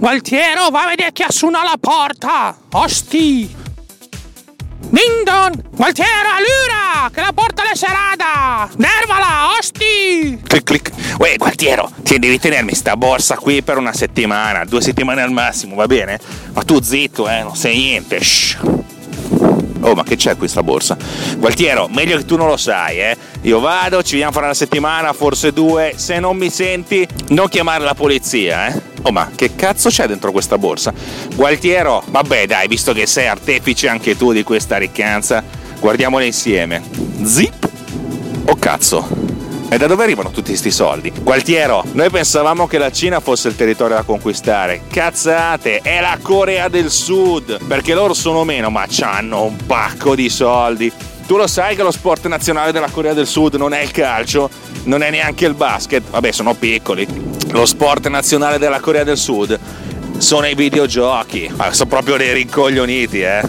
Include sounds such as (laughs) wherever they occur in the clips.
Gualtiero, va a vedere chi assuna la porta! Osti! Dindon! Gualtiero, allura! Che la porta è serata! Nervala, osti! Clic clic. Uè, Gualtiero, ti devi tenermi sta borsa qui per una settimana, due settimane al massimo, va bene? Ma tu zitto, eh, non sei niente. Shh. Oh, ma che c'è questa borsa? Gualtiero, meglio che tu non lo sai, eh? Io vado, ci vediamo fra una settimana, forse due. Se non mi senti, non chiamare la polizia, eh? Oh, ma che cazzo c'è dentro questa borsa? Gualtiero, vabbè, dai, visto che sei artefice anche tu di questa riccanza, guardiamola insieme. Zip! Oh, cazzo! E da dove arrivano tutti questi soldi? Gualtiero, noi pensavamo che la Cina fosse il territorio da conquistare. Cazzate, è la Corea del Sud. Perché loro sono meno, ma hanno un pacco di soldi. Tu lo sai che lo sport nazionale della Corea del Sud non è il calcio, non è neanche il basket. Vabbè, sono piccoli. Lo sport nazionale della Corea del Sud sono i videogiochi. Ma sono proprio dei rincoglioniti, eh.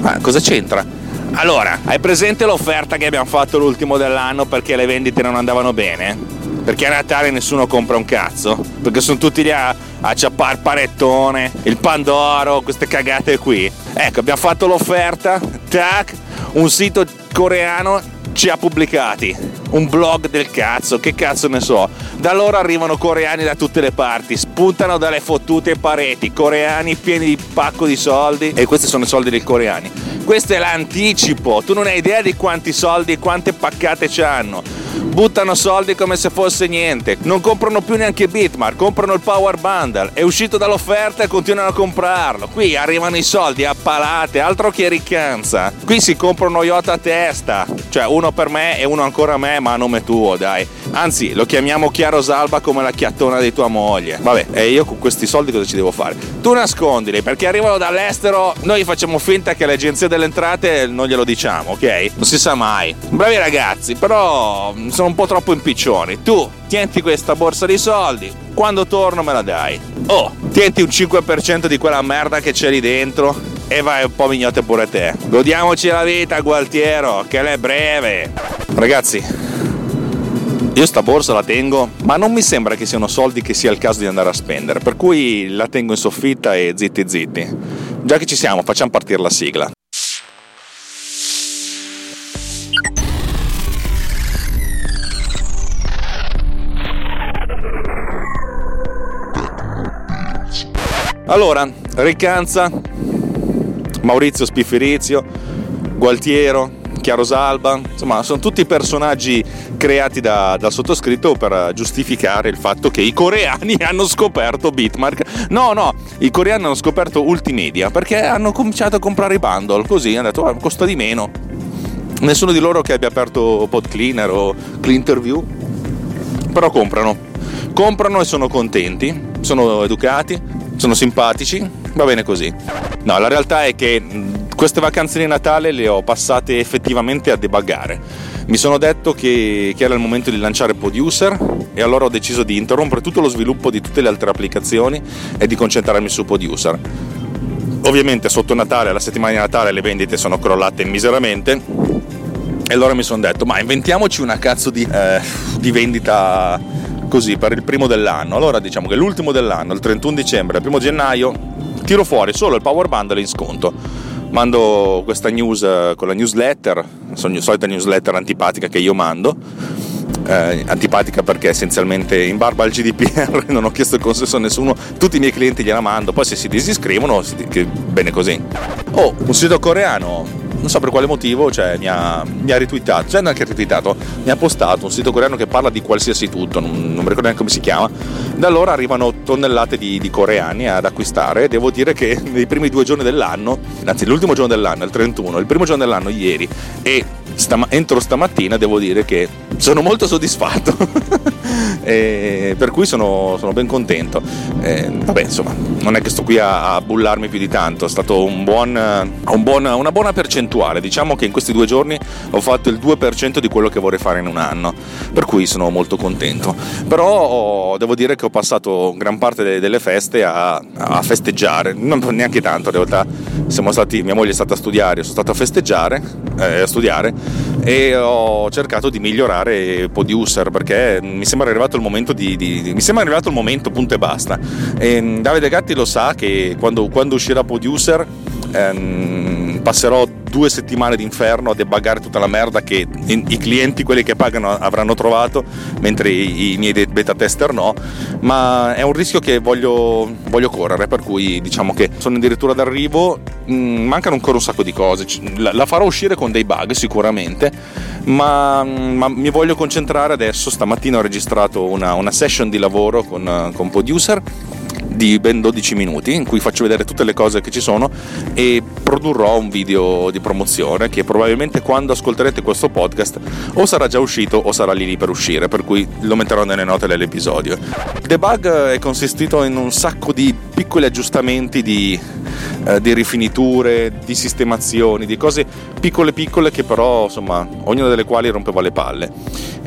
Ma cosa c'entra? Allora, hai presente l'offerta che abbiamo fatto l'ultimo dell'anno perché le vendite non andavano bene? Perché a Natale nessuno compra un cazzo? Perché sono tutti lì a, a ciappare panettone, il pandoro, queste cagate qui. Ecco, abbiamo fatto l'offerta, tac, un sito coreano ci ha pubblicati un blog del cazzo, che cazzo ne so. Da loro arrivano coreani da tutte le parti, spuntano dalle fottute pareti, coreani pieni di pacco di soldi e questi sono i soldi dei coreani. Questo è l'anticipo, tu non hai idea di quanti soldi e quante paccate c'hanno. Buttano soldi come se fosse niente, non comprano più neanche Bitmark, comprano il Power Bundle, è uscito dall'offerta e continuano a comprarlo. Qui arrivano i soldi a palate, altro che riccanza. Qui si comprano yacht a testa, cioè uno per me e uno ancora a me, ma a nome tuo, dai. Anzi, lo chiamiamo Chiaro Salva come la chiattona di tua moglie. Vabbè, e io con questi soldi cosa ci devo fare? Tu nascondili, perché arrivano dall'estero, noi facciamo finta che l'agenzia delle entrate non glielo diciamo, ok? Non si sa mai. Bravi ragazzi, però sono un po' troppo impiccioni. Tu tienti questa borsa di soldi, quando torno me la dai. Oh, tienti un 5% di quella merda che c'è lì dentro e vai un po' mignotte pure te. Godiamoci la vita, Gualtiero, che l'è breve. Ragazzi, io sta borsa la tengo, ma non mi sembra che siano soldi che sia il caso di andare a spendere, per cui la tengo in soffitta e zitti zitti. Già che ci siamo, facciamo partire la sigla. Allora, Riccanza, Maurizio Spifferizio, Gualtiero, Chiaro Salba, insomma sono tutti personaggi creati da, dal sottoscritto per giustificare il fatto che i coreani (laughs) hanno scoperto Bitmark. No, no, i coreani hanno scoperto Ultimedia perché hanno cominciato a comprare i bundle, così hanno detto oh, costa di meno. Nessuno di loro che abbia aperto PodCleaner o CleanterView, però comprano. Comprano e sono contenti, sono educati, sono simpatici, va bene così. No, la realtà è che queste vacanze di Natale le ho passate effettivamente a debuggare. Mi sono detto che, che, era il momento di lanciare Producer e allora ho deciso di interrompere tutto lo sviluppo di tutte le altre applicazioni e di concentrarmi su Producer. Ovviamente sotto Natale, la settimana di Natale, le vendite sono crollate miseramente e allora mi sono detto ma inventiamoci una cazzo di, eh, di vendita così per il primo dell'anno. Allora diciamo che l'ultimo dell'anno, il 31 dicembre, il primo gennaio, tiro fuori solo il Power Bundle in sconto mando questa news eh, con la newsletter, la solita newsletter antipatica che io mando. Eh, antipatica perché essenzialmente in barba al GDPR (laughs) non ho chiesto il consenso a nessuno, tutti i miei clienti gliela mando, poi se si disiscrivono, bene così. Oh, un sito coreano non so per quale motivo, cioè, mi, ha, mi ha retweetato, cioè non anche retweetato, mi ha postato un sito coreano che parla di qualsiasi tutto, non, non mi ricordo neanche come si chiama. Da allora arrivano tonnellate di, di coreani ad acquistare. Devo dire che (laughs) nei primi due giorni dell'anno, anzi l'ultimo giorno dell'anno, il 31, il primo giorno dell'anno ieri e stam- entro stamattina devo dire che sono molto soddisfatto. (laughs) per cui sono, sono, ben contento. E, vabbè, insomma, non è che sto qui a, a bullarmi più di tanto, è stato un buon, un buon, una buona percentuale. Diciamo che in questi due giorni ho fatto il 2% di quello che vorrei fare in un anno, per cui sono molto contento. Però devo dire che ho passato gran parte delle, delle feste a, a, festeggiare, non (laughs) neanche tanto in realtà. Siamo stati, mia moglie è stata a studiare, sono stato a festeggiare, eh, a studiare e ho cercato di migliorare Producer perché mi sembra arrivato il momento di, di mi sembra arrivato il momento punto e basta. E Davide Gatti lo sa che quando, quando uscirà Producer ehm, passerò due settimane d'inferno a debuggare tutta la merda che i clienti, quelli che pagano, avranno trovato, mentre i, miei beta tester no. Ma è un rischio che voglio, voglio correre, per cui diciamo che sono addirittura d'arrivo. Mm, mancano ancora un sacco di cose. La, la, farò uscire con dei bug sicuramente, ma, ma, mi voglio concentrare adesso. Stamattina ho registrato una, una session di lavoro con, con Producer di ben 12 minuti in cui faccio vedere tutte le cose che ci sono e produrrò un video di promozione che probabilmente quando ascolterete questo podcast o sarà già uscito o sarà lì lì per uscire, per cui lo metterò nelle note dell'episodio. Il debug è consistito in un sacco di piccoli aggiustamenti di, eh, di rifiniture, di sistemazioni, di cose piccole piccole che però insomma ognuna delle quali rompeva le palle.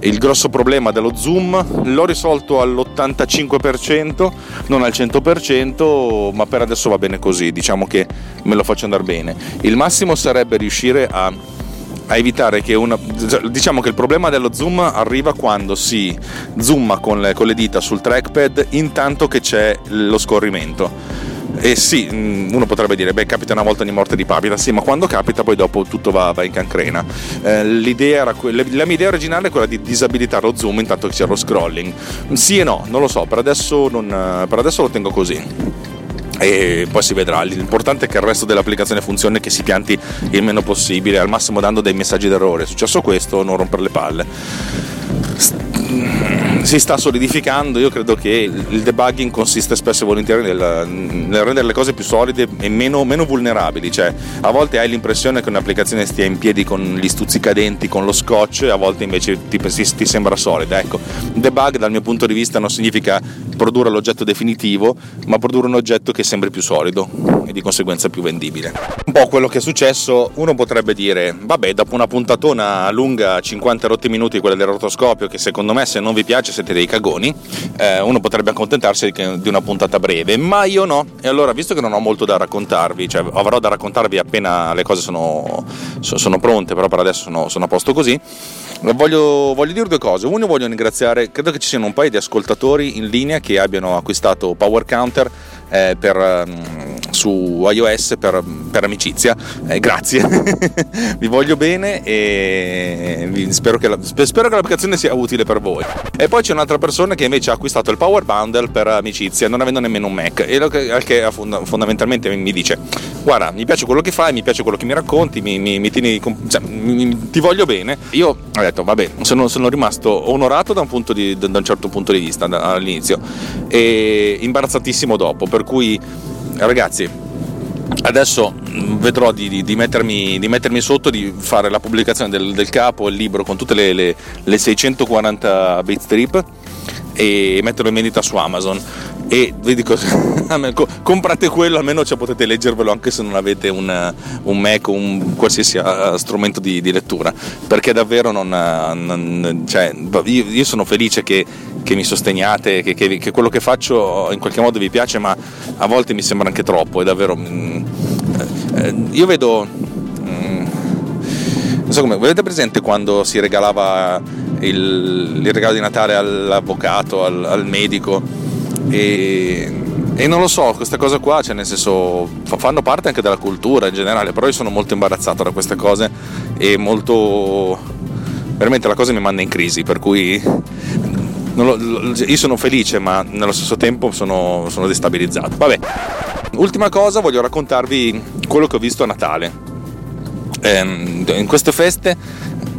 Il grosso problema dello zoom l'ho risolto all'85%, non al 100%, ma per adesso va bene così, diciamo che me lo faccio andare bene. Il massimo sarebbe riuscire a a evitare che una. Diciamo che il problema dello zoom arriva quando si zooma con le, con le dita sul trackpad intanto che c'è lo scorrimento e sì, mm, uno potrebbe dire, beh, capita una volta ogni morte di papita, sì, ma quando capita poi dopo tutto va, va in cancrena. Eh, que- la mia idea originale è quella di disabilitare lo zoom intanto che c'è lo scrolling. Sì e no, non lo so, per adesso, non, per adesso lo tengo così e poi si vedrà. L'importante è che il resto dell'applicazione funzioni e che si pianti il meno possibile, al massimo dando dei messaggi d'errore. È successo questo, non rompere le palle si sta solidificando. Io credo che il debugging consiste spesso e volentieri nel, nel rendere le cose più solide e meno, meno, vulnerabili. Cioè, a volte hai l'impressione che un'applicazione stia in piedi con gli stuzzicadenti, con lo scotch, e a volte invece ti, ti, ti sembra solida. Ecco, debug dal mio punto di vista non significa produrre l'oggetto definitivo, ma produrre un oggetto che sembri più solido e di conseguenza più vendibile. Un po' quello che è successo, uno potrebbe dire, vabbè, dopo una puntatona lunga 50 rotti minuti, quella del rotoscopio, che secondo me se non vi piace siete dei cagoni, eh, uno potrebbe accontentarsi di una puntata breve, ma io no. E allora, visto che non ho molto da raccontarvi, cioè avrò da raccontarvi appena le cose sono, sono pronte, però per adesso sono, sono a posto così, voglio, voglio dire due cose. Uno, voglio ringraziare, credo che ci siano un paio di ascoltatori in linea che abbiano acquistato Power Counter eh, per, um, su iOS per, per amicizia. Eh, grazie, (laughs) vi voglio bene e spero che, la, spero che, l'applicazione sia utile per voi. E poi c'è un'altra persona che invece ha acquistato il Power Bundle per amicizia, non avendo nemmeno un Mac, e lo che, fondamentalmente mi dice: Guarda, mi piace quello che fai, mi piace quello che mi racconti, mi, mi, mi tieni, cioè, mi, ti voglio bene. Io ho detto: Vabbè, sono, sono rimasto onorato da un, di, da un certo punto di vista all'inizio e imbarazzatissimo dopo. Per cui, ragazzi, adesso vedrò di, di, di, mettermi, di, mettermi, sotto, di fare la pubblicazione del, del capo, il libro con tutte le, le, le 640 bit strip e metterlo in vendita su Amazon e vi dico (laughs) comprate quello almeno cioè, potete leggervelo anche se non avete un, un Mac o un qualsiasi uh, strumento di, di, lettura. Perché davvero non, non cioè, io, io, sono felice che, che mi sosteniate che, che, che, quello che faccio in qualche modo vi piace ma a volte mi sembra anche troppo è davvero mm, eh, io vedo mm, non so come avete presente quando si regalava il, il regalo di Natale all'avvocato al, al medico e, e, non lo so, questa cosa qua, cioè nel senso, fanno parte anche della cultura in generale, però io sono molto imbarazzato da queste cose e molto... veramente la cosa mi manda in crisi, per cui lo, io sono felice ma nello stesso tempo sono, sono destabilizzato. Vabbè, ultima cosa, voglio raccontarvi quello che ho visto a Natale. Ehm, in queste feste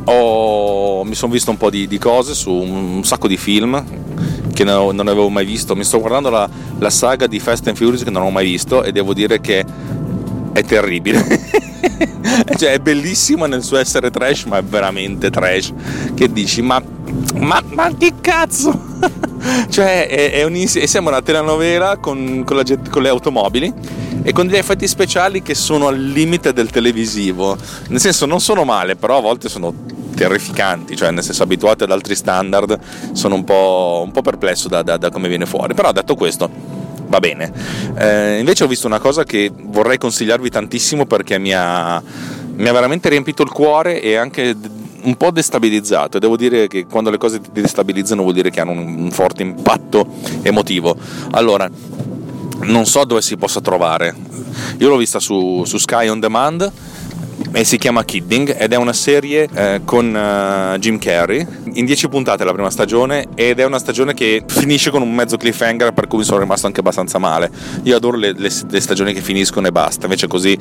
ho, mi sono visto un po' di, di cose su un, un sacco di film che non, avevo mai visto. Mi sto guardando la, la, saga di Fast and Furious che non ho mai visto e devo dire che è terribile. (laughs) cioè è bellissima nel suo essere trash, ma è veramente trash. Che dici, ma, ma, ma che cazzo? (laughs) cioè è, è un, sembra una telenovela con, con, la, con le automobili e con degli effetti speciali che sono al limite del televisivo. Nel senso non sono male, però a volte sono terrificanti, cioè nel senso abituati ad altri standard, sono un po', un po perplesso da, da, da, come viene fuori. Però detto questo, va bene. Eh, invece ho visto una cosa che vorrei consigliarvi tantissimo perché mi ha, mi ha veramente riempito il cuore e anche un po' destabilizzato. Devo dire che quando le cose ti destabilizzano vuol dire che hanno un, un forte impatto emotivo. Allora, non so dove si possa trovare. Io l'ho vista su, su Sky On Demand e si chiama Kidding ed è una serie eh, con uh, Jim Carrey. In 10 puntate la prima stagione ed è una stagione che finisce con un mezzo cliffhanger per cui sono rimasto anche abbastanza male. Io adoro le, le, le stagioni che finiscono e basta invece così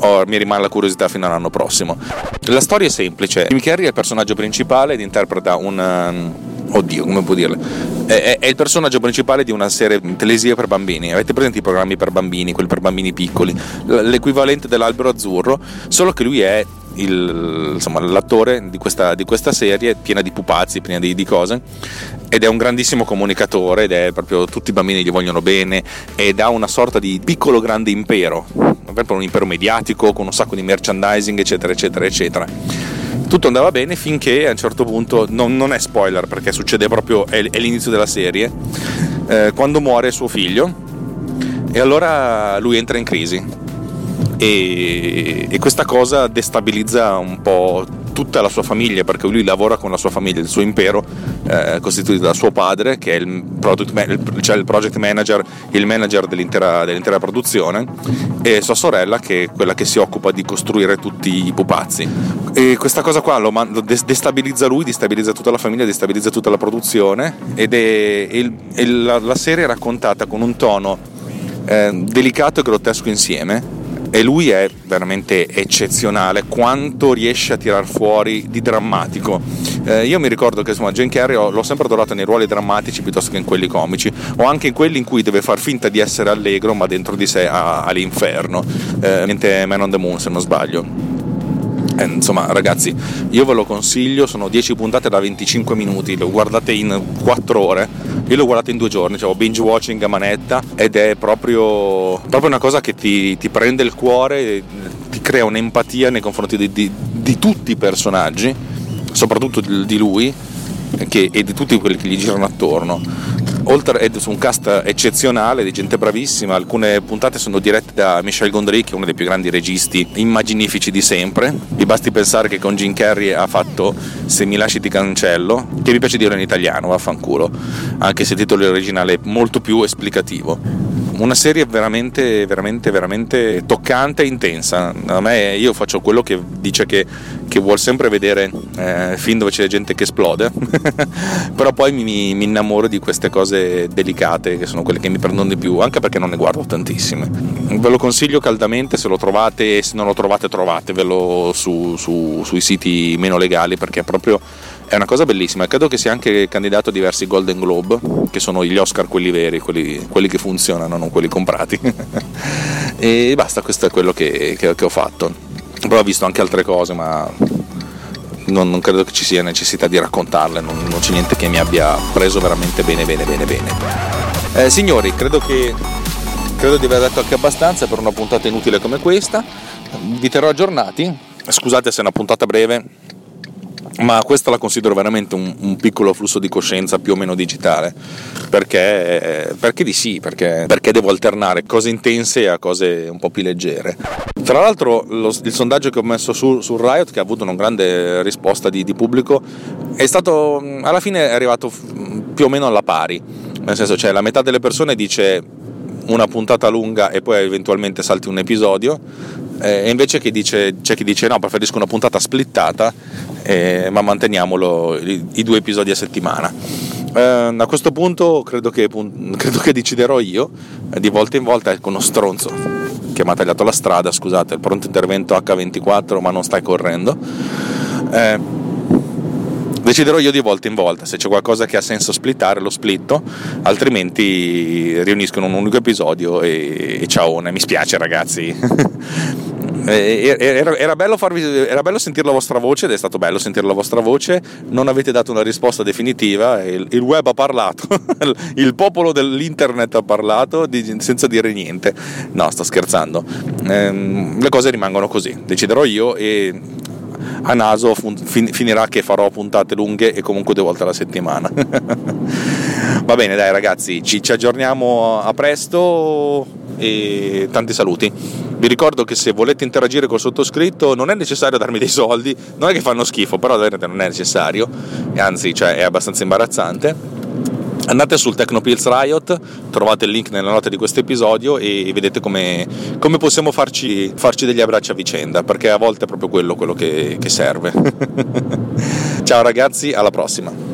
oh, mi rimane la curiosità fino all'anno prossimo. La storia è semplice. Jim Carrey è il personaggio principale ed interpreta un um, oddio, come può dirle? È, è, il personaggio principale di una serie televisiva per bambini. Avete presente i programmi per bambini, quelli per bambini piccoli? L'equivalente dell'albero azzurro, solo che lui è il, insomma, l'attore di questa, di questa, serie, piena di pupazzi, piena di, di, cose, ed è un grandissimo comunicatore, ed è proprio tutti i bambini gli vogliono bene, ed ha una sorta di piccolo grande impero, un impero mediatico con un sacco di merchandising, eccetera, eccetera, eccetera tutto andava bene finché a un certo punto, non, non è spoiler perché succede proprio, è, è l'inizio della serie, eh, quando muore suo figlio e allora lui entra in crisi. E, e questa cosa destabilizza un po' tutta la sua famiglia, perché lui lavora con la sua famiglia, il suo impero, eh, costituito da suo padre, che è il, product, cioè il project manager, il manager dell'intera, dell'intera, produzione, e sua sorella, che è quella che si occupa di costruire tutti i pupazzi. E questa cosa qua lo, lo destabilizza lui, destabilizza tutta la famiglia, destabilizza tutta la produzione, ed è il, il, la, la, serie è raccontata con un tono eh, delicato e grottesco insieme e lui è veramente eccezionale quanto riesce a tirar fuori di drammatico. Eh, io mi ricordo che insomma, Jane Carrey l'ho sempre adorata nei ruoli drammatici piuttosto che in quelli comici, o anche in quelli in cui deve far finta di essere allegro ma dentro di sé ha, ha l'inferno. Eh, niente Man on the Moon se non sbaglio. Eh, insomma, ragazzi, io ve lo consiglio, sono 10 puntate da 25 minuti, lo guardate in 4 ore. Io l'ho guardato in due giorni, cioè binge watching a manetta ed è proprio, proprio una cosa che ti, ti, prende il cuore, ti crea un'empatia nei confronti di, di, di tutti i personaggi, soprattutto di lui che, e di tutti quelli che gli girano attorno oltre è su un cast eccezionale di gente bravissima, alcune puntate sono dirette da Michel Gondry che è uno dei più grandi registi immaginifici di sempre, vi basti pensare che con Jim Carrey ha fatto Se mi lasci ti cancello, che mi piace dire in italiano, vaffanculo, anche se il titolo originale è molto più esplicativo una serie veramente, veramente, veramente toccante e intensa. A me io faccio quello che dice che, che vuol sempre vedere eh, film dove c'è gente che esplode, (laughs) però poi mi, mi, innamoro di queste cose delicate che sono quelle che mi prendono di più, anche perché non ne guardo tantissime. Ve lo consiglio caldamente se lo trovate e se non lo trovate trovatevelo su, su, sui siti meno legali perché è proprio è una cosa bellissima. Credo che sia anche candidato a diversi Golden Globe, che sono gli Oscar quelli veri, quelli, quelli che funzionano, non quelli comprati. (laughs) e basta, questo è quello che, che, che, ho fatto. Però ho visto anche altre cose, ma non, non credo che ci sia necessità di raccontarle, non, non, c'è niente che mi abbia preso veramente bene, bene, bene, bene. Eh, signori, credo che credo di aver detto anche abbastanza per una puntata inutile come questa. Vi terrò aggiornati. Scusate se è una puntata breve, ma questa la considero veramente un, un, piccolo flusso di coscienza più o meno digitale. Perché, perché di sì, perché, perché, devo alternare cose intense a cose un po' più leggere. Tra l'altro lo, il sondaggio che ho messo su, sul Riot, che ha avuto una grande risposta di, di pubblico, è stato alla fine è arrivato più o meno alla pari, nel senso cioè la metà delle persone dice una puntata lunga e poi eventualmente salti un episodio, eh, invece dice, c'è chi dice no, preferisco una puntata splittata, eh, ma manteniamolo i, i, due episodi a settimana. Eh, a questo punto credo che, credo che deciderò io, eh, di volta in volta, ecco uno stronzo che mi ha tagliato la strada, scusate, il pronto intervento H24, ma non stai correndo. Eh, deciderò io di volta in volta, se c'è qualcosa che ha senso splittare lo splitto, altrimenti riuniscono un unico episodio e, e ciao, mi spiace ragazzi. (laughs) Eh, era, era, bello farvi, era, bello sentire la vostra voce ed è stato bello sentire la vostra voce. Non avete dato una risposta definitiva. Il, il web ha parlato, (laughs) il popolo dell'internet ha parlato di, senza dire niente. No, sto scherzando. Eh, le cose rimangono così. Deciderò io e a naso fin, finirà che farò puntate lunghe e comunque due volte alla settimana. (laughs) Va bene, dai ragazzi, ci, ci aggiorniamo a presto e tanti saluti. Vi ricordo che se volete interagire col sottoscritto non è necessario darmi dei soldi, non è che fanno schifo, però non è necessario, anzi cioè, è abbastanza imbarazzante. Andate sul Tecnopills Riot, trovate il link nella nota di questo episodio e vedete come, come possiamo farci, farci, degli abbracci a vicenda, perché a volte è proprio quello, quello che, che serve. (laughs) Ciao ragazzi, alla prossima!